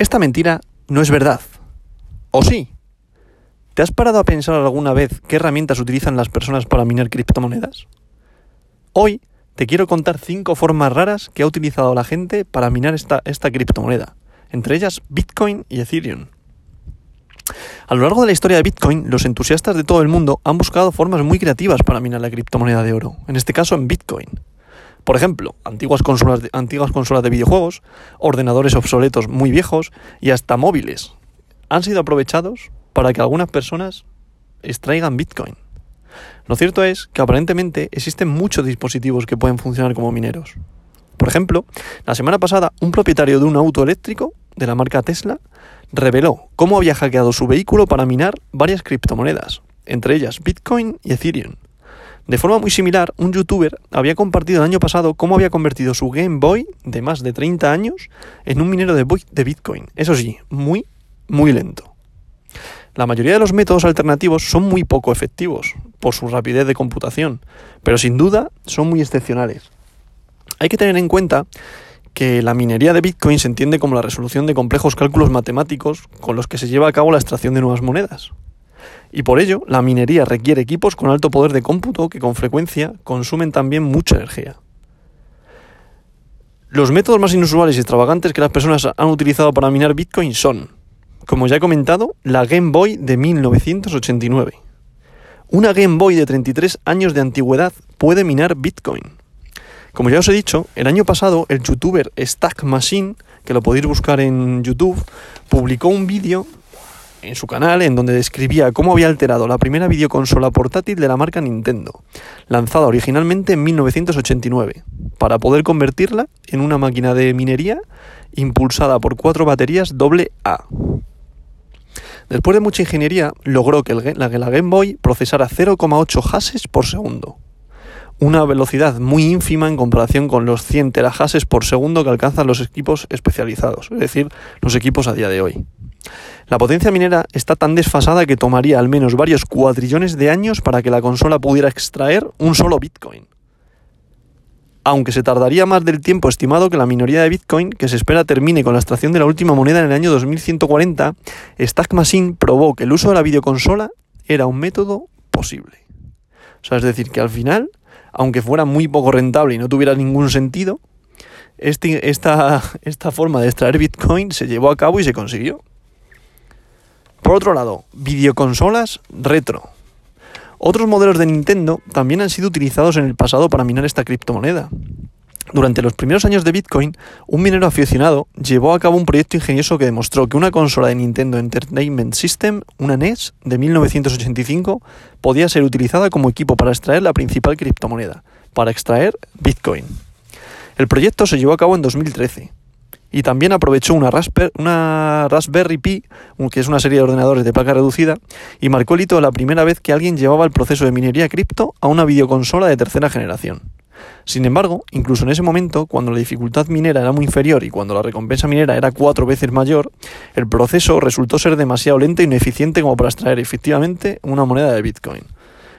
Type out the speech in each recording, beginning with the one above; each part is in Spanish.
Esta mentira no es verdad. ¿O sí? ¿Te has parado a pensar alguna vez qué herramientas utilizan las personas para minar criptomonedas? Hoy te quiero contar cinco formas raras que ha utilizado la gente para minar esta, esta criptomoneda, entre ellas Bitcoin y Ethereum. A lo largo de la historia de Bitcoin, los entusiastas de todo el mundo han buscado formas muy creativas para minar la criptomoneda de oro, en este caso en Bitcoin. Por ejemplo, antiguas consolas, de, antiguas consolas de videojuegos, ordenadores obsoletos muy viejos y hasta móviles han sido aprovechados para que algunas personas extraigan Bitcoin. Lo cierto es que aparentemente existen muchos dispositivos que pueden funcionar como mineros. Por ejemplo, la semana pasada un propietario de un auto eléctrico de la marca Tesla reveló cómo había hackeado su vehículo para minar varias criptomonedas, entre ellas Bitcoin y Ethereum. De forma muy similar, un youtuber había compartido el año pasado cómo había convertido su Game Boy de más de 30 años en un minero de, Bitcoin. Eso sí, muy, muy lento. La mayoría de los métodos alternativos son muy poco efectivos por su rapidez de computación, pero sin duda son muy excepcionales. Hay que tener en cuenta que la minería de Bitcoin se entiende como la resolución de complejos cálculos matemáticos con los que se lleva a cabo la extracción de nuevas monedas. Y por ello, la minería requiere equipos con alto poder de cómputo que con frecuencia consumen también mucha energía. Los métodos más inusuales y extravagantes que las personas han utilizado para minar Bitcoin son, como ya he comentado, la Game Boy de 1989. Una Game Boy de 33 años de antigüedad puede minar Bitcoin. Como ya os he dicho, el año pasado el youtuber Stack Machine, que lo podéis buscar en YouTube, publicó un vídeo en su canal en donde describía cómo había alterado la primera videoconsola portátil de la marca Nintendo, lanzada originalmente en 1989, para poder convertirla en una máquina de minería impulsada por cuatro baterías AA. Después de mucha ingeniería, logró que la Game Boy procesara 0,8 hashes por segundo una velocidad muy ínfima en comparación con los 100 terahashes por segundo que alcanzan los equipos especializados, es decir, los equipos a día de hoy. La potencia minera está tan desfasada que tomaría al menos varios cuatrillones de años para que la consola pudiera extraer un solo Bitcoin. Aunque se tardaría más del tiempo estimado que la minoría de Bitcoin, que se espera termine con la extracción de la última moneda en el año 2140, Stack Machine probó que el uso de la videoconsola era un método posible. O sea, es decir, que al final aunque fuera muy poco rentable y no tuviera ningún sentido, este, esta forma de extraer Bitcoin se llevó a cabo y se consiguió. Por otro lado, videoconsolas retro. Otros modelos de Nintendo también han sido utilizados en el pasado para minar esta criptomoneda. Durante los primeros años de Bitcoin, un minero aficionado llevó a cabo un proyecto ingenioso que demostró que una consola de Nintendo Entertainment System, una NES de 1985, podía ser utilizada como equipo para extraer la principal criptomoneda, para extraer Bitcoin. El proyecto se llevó a cabo en 2013 y también aprovechó una, Raspberry Pi, que es una serie de ordenadores de placa reducida, y marcó el hito la primera vez que alguien llevaba el proceso de minería cripto a una videoconsola de tercera generación. Sin embargo, incluso en ese momento, cuando la dificultad minera era muy inferior y cuando la recompensa minera era cuatro veces mayor, el proceso resultó ser demasiado lento e ineficiente como para extraer efectivamente una moneda de Bitcoin.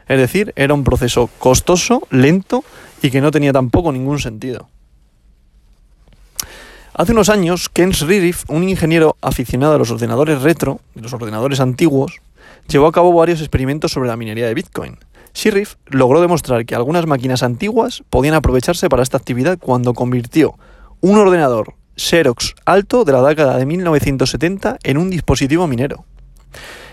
Es decir, era un proceso costoso, lento y que no tenía tampoco ningún sentido. Hace unos años, Ken Sririf, un ingeniero aficionado a los ordenadores retro, los ordenadores antiguos, llevó a cabo varios experimentos sobre la minería de Bitcoin. Shirriff logró demostrar que algunas máquinas antiguas podían aprovecharse para esta actividad cuando convirtió un ordenador Xerox alto de la década de 1970 en un dispositivo minero.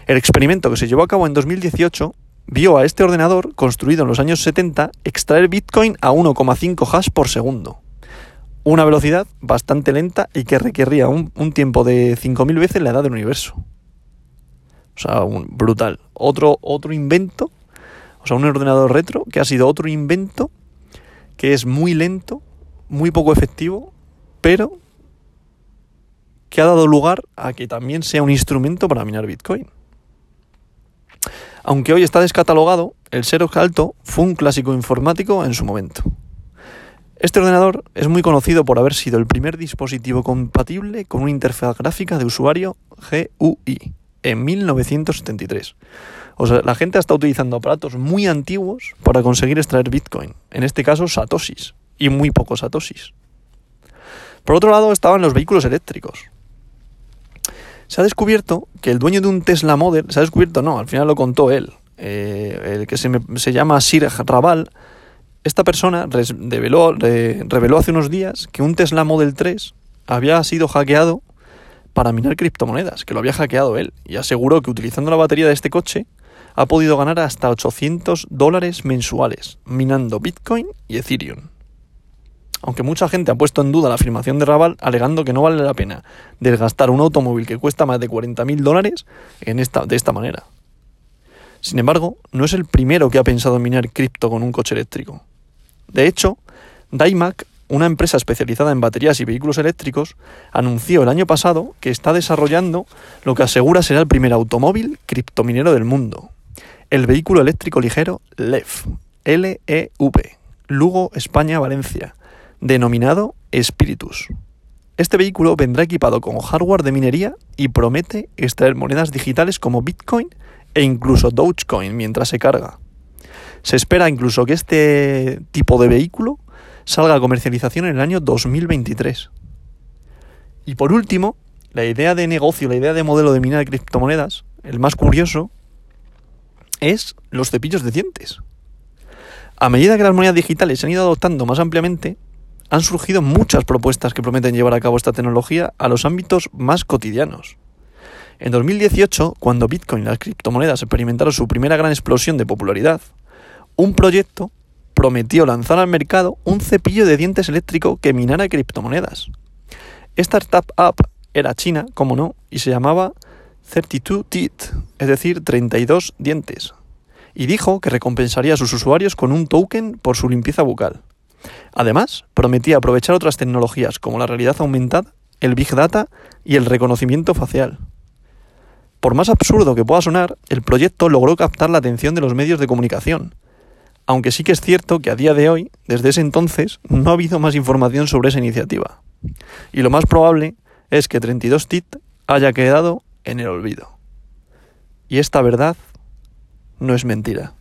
El experimento que se llevó a cabo en 2018 vio a este ordenador, construido en los años 70, extraer Bitcoin a 1,5 hash por segundo. Una velocidad bastante lenta y que requería un, tiempo de 5.000 veces la edad del universo. O sea, un, brutal. Otro, otro invento o sea, un ordenador retro que ha sido otro invento que es muy lento, muy poco efectivo, pero que ha dado lugar a que también sea un instrumento para minar Bitcoin. Aunque hoy está descatalogado, el Xerox Alto fue un clásico informático en su momento. Este ordenador es muy conocido por haber sido el primer dispositivo compatible con una interfaz gráfica de usuario GUI en 1973. O sea, la gente está utilizando aparatos muy antiguos para conseguir extraer Bitcoin. En este caso, satoshis. Y muy pocos satoshis. Por otro lado, estaban los vehículos eléctricos. Se ha descubierto que el dueño de un Tesla Model, se ha descubierto, no, al final lo contó él, eh, el que se, se llama Sir Raval, esta persona reveló, reveló hace unos días que un Tesla Model 3 había sido hackeado para minar criptomonedas, que lo había hackeado él, y aseguró que utilizando la batería de este coche ha podido ganar hasta 800 dólares mensuales minando Bitcoin y Ethereum. Aunque mucha gente ha puesto en duda la afirmación de Raval alegando que no vale la pena desgastar un automóvil que cuesta más de 40.000 dólares en esta, de esta manera. Sin embargo, no es el primero que ha pensado en minar cripto con un coche eléctrico. De hecho, Daimac, una empresa especializada en baterías y vehículos eléctricos, anunció el año pasado que está desarrollando lo que asegura será el primer automóvil criptominero del mundo, el vehículo eléctrico ligero LEV, L-E-V, Lugo, España, Valencia, denominado Spiritus. Este vehículo vendrá equipado con hardware de minería y promete extraer monedas digitales como Bitcoin e incluso Dogecoin mientras se carga. Se espera incluso que este tipo de vehículo salga a comercialización en el año 2023. Y por último, la idea de negocio, la idea de modelo de mina de criptomonedas, el más curioso, es los cepillos de dientes. A medida que las monedas digitales se han ido adoptando más ampliamente, han surgido muchas propuestas que prometen llevar a cabo esta tecnología a los ámbitos más cotidianos. En 2018, cuando Bitcoin y las criptomonedas experimentaron su primera gran explosión de popularidad, un proyecto prometió lanzar al mercado un cepillo de dientes eléctrico que minara criptomonedas. Esta startup era china, como no, y se llamaba 32 Teeth, es decir, 32 dientes, y dijo que recompensaría a sus usuarios con un token por su limpieza bucal. Además, prometía aprovechar otras tecnologías como la realidad aumentada, el Big Data y el reconocimiento facial. Por más absurdo que pueda sonar, el proyecto logró captar la atención de los medios de comunicación, aunque sí que es cierto que a día de hoy, desde ese entonces, no ha habido más información sobre esa iniciativa. Y lo más probable es que 32 TIT haya quedado en el olvido. Y esta verdad no es mentira.